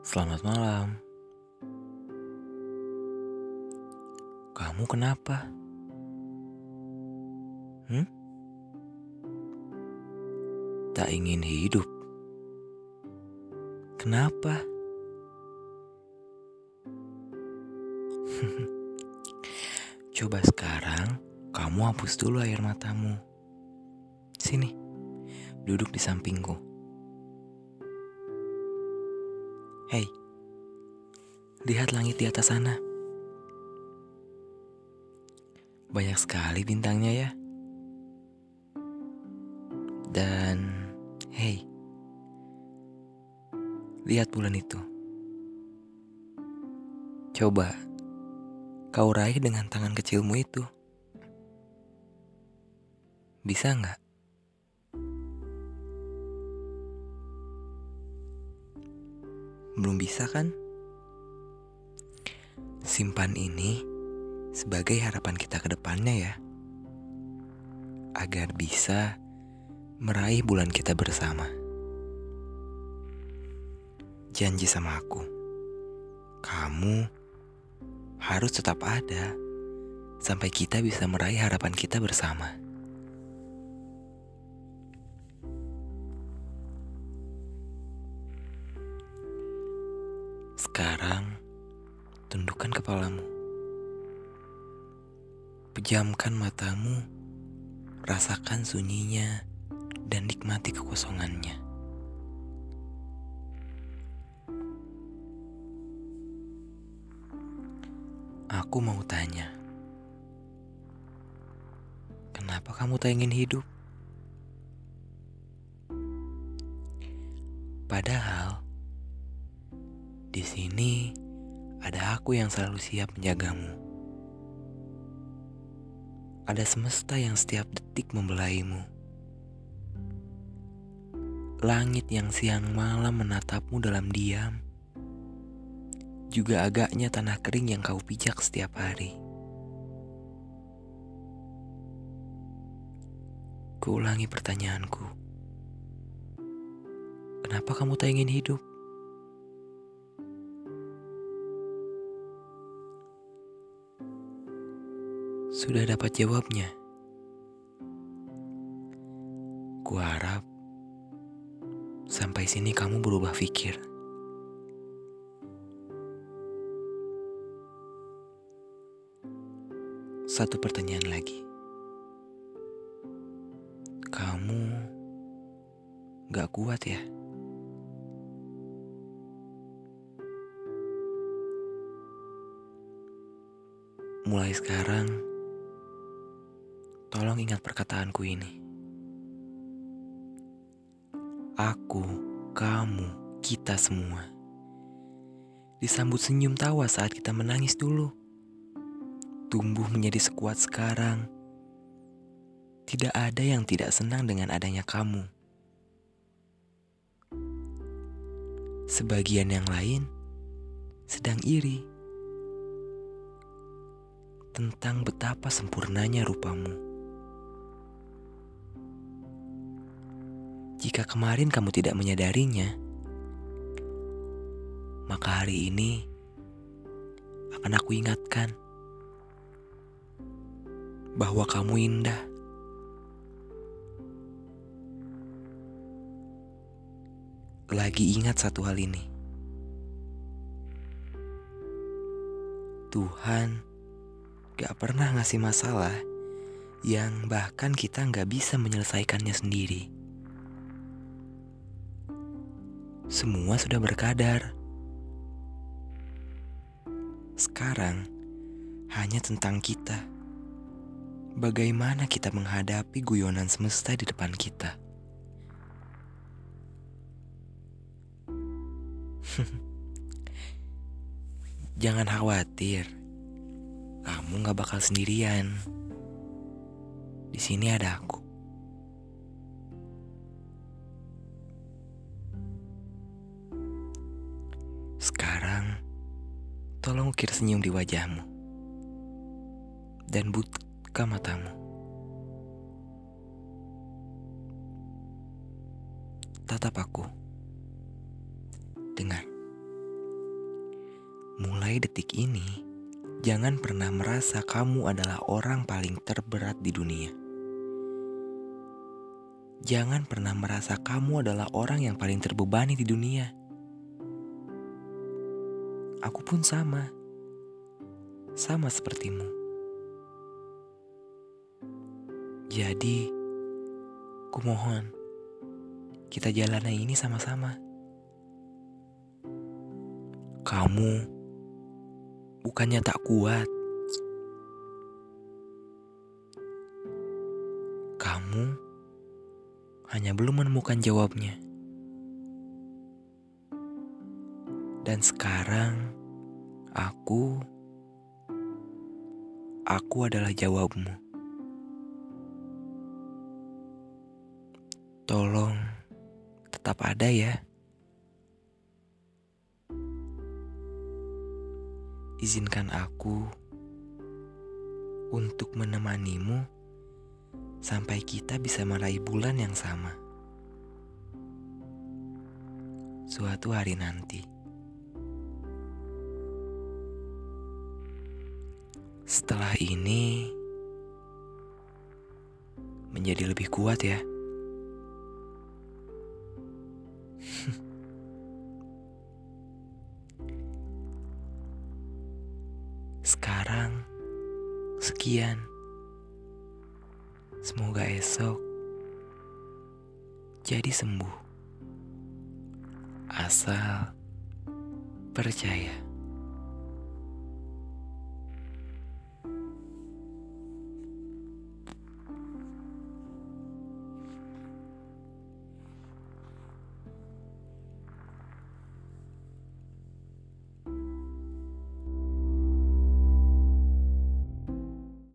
Selamat malam. Kamu kenapa? Hmm? Tak ingin hidup. Kenapa? Coba sekarang kamu hapus dulu air matamu. Sini, duduk di sampingku. Hei, lihat langit di atas sana. Banyak sekali bintangnya ya. Dan, hei, lihat bulan itu. Coba kau raih dengan tangan kecilmu itu. Bisa nggak? Belum bisa kan? Simpan ini sebagai harapan kita ke depannya ya. Agar bisa meraih bulan kita bersama. Janji sama aku. Kamu harus tetap ada sampai kita bisa meraih harapan kita bersama. Sekarang, tundukkan kepalamu. Pejamkan matamu, rasakan sunyinya, dan nikmati kekosongannya. Aku mau tanya, kenapa kamu tak ingin hidup? Padahal di sini ada aku yang selalu siap menjagamu. Ada semesta yang setiap detik membelaimu. Langit yang siang malam menatapmu dalam diam. Juga agaknya tanah kering yang kau pijak setiap hari. Kuulangi pertanyaanku. Kenapa kamu tak ingin hidup? Sudah dapat jawabnya. Kuharap sampai sini kamu berubah pikir. Satu pertanyaan lagi. Kamu gak kuat ya? Mulai sekarang, tolong ingat perkataanku ini. Aku, kamu, kita semua disambut senyum tawa saat kita menangis dulu. Tumbuh menjadi sekuat sekarang. Tidak ada yang tidak senang dengan adanya kamu. Sebagian yang lain sedang iri tentang betapa sempurnanya rupamu. Jika kemarin kamu tidak menyadarinya, maka hari ini akan aku ingatkan bahwa kamu indah. Lagi ingat satu hal ini. Tuhan gak pernah ngasih masalah yang bahkan kita gak bisa menyelesaikannya sendiri. Semua sudah berkadar. Sekarang hanya tentang kita. Bagaimana kita menghadapi guyonan semesta di depan kita? Jangan khawatir, kamu gak bakal sendirian. Di sini ada aku. Ukir senyum di wajahmu dan buka matamu. Tatap aku. Dengar. Mulai detik ini, jangan pernah merasa kamu adalah orang paling terberat di dunia. Jangan pernah merasa kamu adalah orang yang paling terbebani di dunia. Aku pun sama, sama sepertimu. Jadi, kumohon kita jalani ini sama-sama. Kamu bukannya tak kuat. Kamu hanya belum menemukan jawabnya. Dan sekarang aku aku adalah jawabmu. Tolong tetap ada ya. izinkan aku untuk menemanimu sampai kita bisa meraih bulan yang sama. Suatu hari nanti, setelah ini menjadi lebih kuat, ya. Sekarang, sekian. Semoga esok jadi sembuh. Asal percaya.